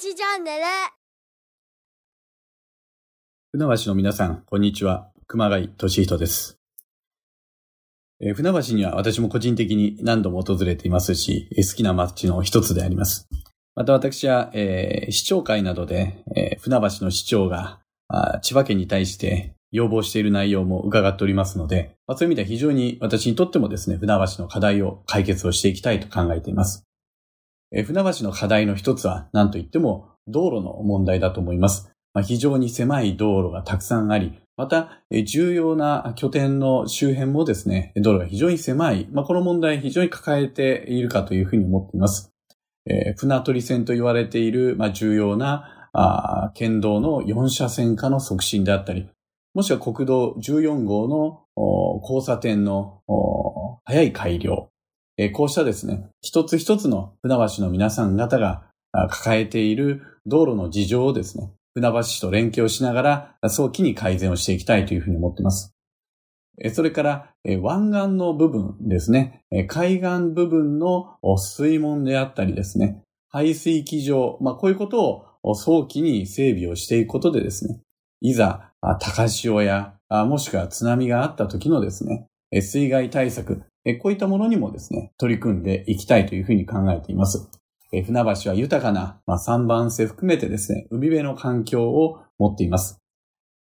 橋チャンネル船橋の皆さん、こんにちは。熊谷俊人です。えー船橋には私も個人的に何度も訪れていますし、えー好きな街の一つであります。また私は、えー市長会などで、えー船橋の市長があ千葉県に対して要望している内容も伺っておりますので、まあ、そういう意味では非常に私にとってもですね、船橋の課題を解決をしていきたいと考えています。船橋の課題の一つは何といっても道路の問題だと思います。まあ、非常に狭い道路がたくさんあり、また、重要な拠点の周辺もですね、道路が非常に狭い。まあ、この問題非常に抱えているかというふうに思っています。えー船取線と言われている、まあ、重要なあ県道の4車線化の促進であったり、もしくは国道14号の交差点の早い改良、えこうしたですね、一つ一つの船橋の皆さん方が抱えている道路の事情をですね、船橋市と連携をしながら早期に改善をしていきたいというふうに思っています。それから、湾岸の部分ですね、海岸部分の水門であったりですね、排水機場、まあ、こういうことを早期に整備をしていくことでですね、いざ高潮やもしくは津波があった時のですね、水害対策、えこういったものにもですね、取り組んでいきたいというふうに考えています。え船橋は豊かな、まあ、三番瀬含めてですね、海辺の環境を持っています。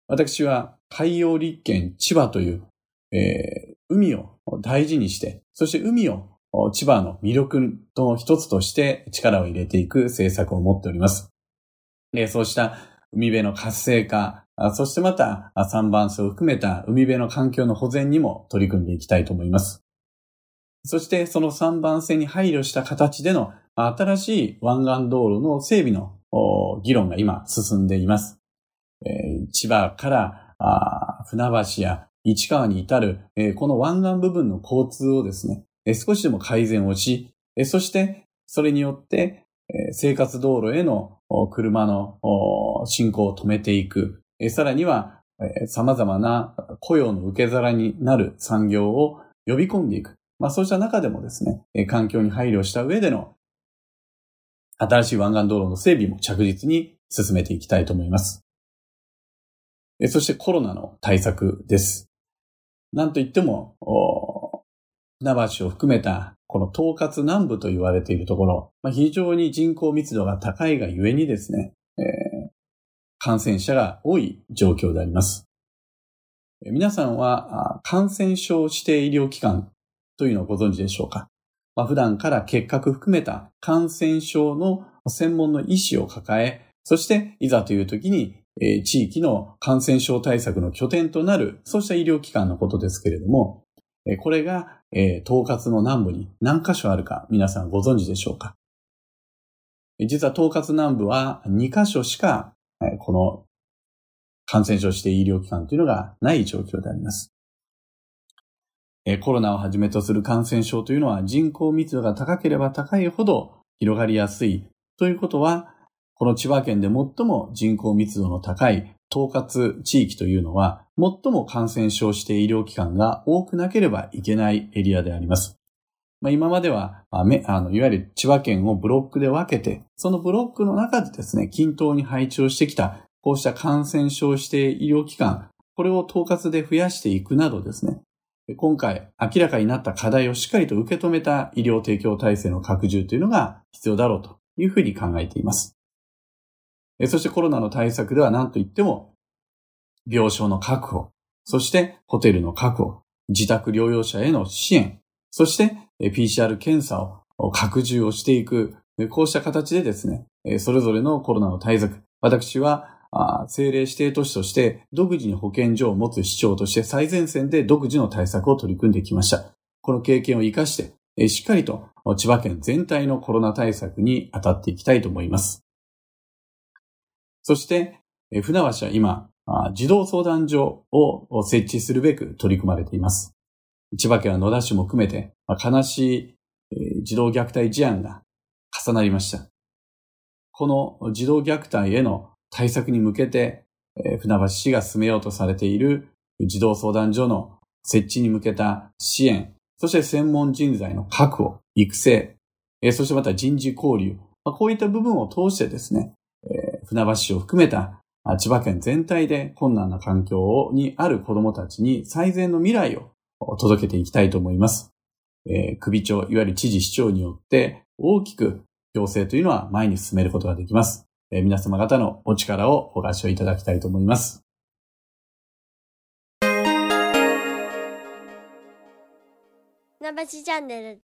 私は海洋立県千葉という、えー海を大事にして、そして海を千葉の魅力の一つとして力を入れていく政策を持っております。えーそうした海辺の活性化、そしてまたあ三番瀬を含めた海辺の環境の保全にも取り組んでいきたいと思います。そしてその三番線に配慮した形での新しい湾岸道路の整備の議論が今進んでいます。えー千葉から船橋や市川に至る、えーこの湾岸部分の交通をですね、えー少しでも改善をし、えーそしてそれによって、えー生活道路への車の進行を止めていく、えーさらには、えー様々な雇用の受け皿になる産業を呼び込んでいく。まあそうした中でもですね、え環境に配慮した上での新しい湾岸道路の整備も着実に進めていきたいと思います。えそしてコロナの対策です。なんといっても、船橋を含めたこの統括南部と言われているところ、まあ、非常に人口密度が高いがゆえにですね、えー感染者が多い状況であります。皆さんは感染症指定医療機関というのをご存知でしょうか？まあ、普段から結核含めた感染症の専門の医師を抱え、そしていざという時に、えー地域の感染症対策の拠点となる、そうした医療機関のことですけれども、えーこれが、えー統括の南部に何箇所あるか皆さんご存知でしょうか？実は統括南部は2箇所しか、えーこの感染症指定医療機関というのがない状況であります。えコロナをはじめとする感染症というのは人口密度が高ければ高いほど広がりやすいということは、この千葉県で最も人口密度の高い統括地域というのは、最も感染症指定医療機関が多くなければいけないエリアであります。まあ、今までは、あめあのいわゆる千葉県をブロックで分けて、そのブロックの中でですね、均等に配置をしてきた、こうした感染症指定医療機関、これを統括で増やしていくなどですね、今回明らかになった課題をしっかりと受け止めた医療提供体制の拡充というのが必要だろうというふうに考えています。そしてコロナの対策では何といっても、病床の確保、そしてホテルの確保、自宅療養者への支援、そして PCR 検査を拡充をしていく、こうした形でですね、それぞれのコロナの対策、私はあ政令指定都市として独自に保健所を持つ市長として最前線で独自の対策を取り組んできました。この経験を活かして、えしっかりと千葉県全体のコロナ対策に当たっていきたいと思います。そして、え船橋は今、児童相談所を設置するべく取り組まれています。千葉県は野田市も含めて、まあ悲しいえー児童虐待事案が重なりました。この児童虐待への対策に向けて、えー船橋市が進めようとされている児童相談所の設置に向けた支援、そして専門人材の確保、育成、えーそしてまた人事交流、まあ、こういった部分を通してですね、えー、船橋市を含めた千葉県全体で困難な環境にある子供たちに最善の未来を届けていきたいと思います。えー、首長、いわゆる知事市長によって大きく行政というのは前に進めることができます。えー、皆様方のお力をお貸しをいただきたいと思います。なばしチャンネル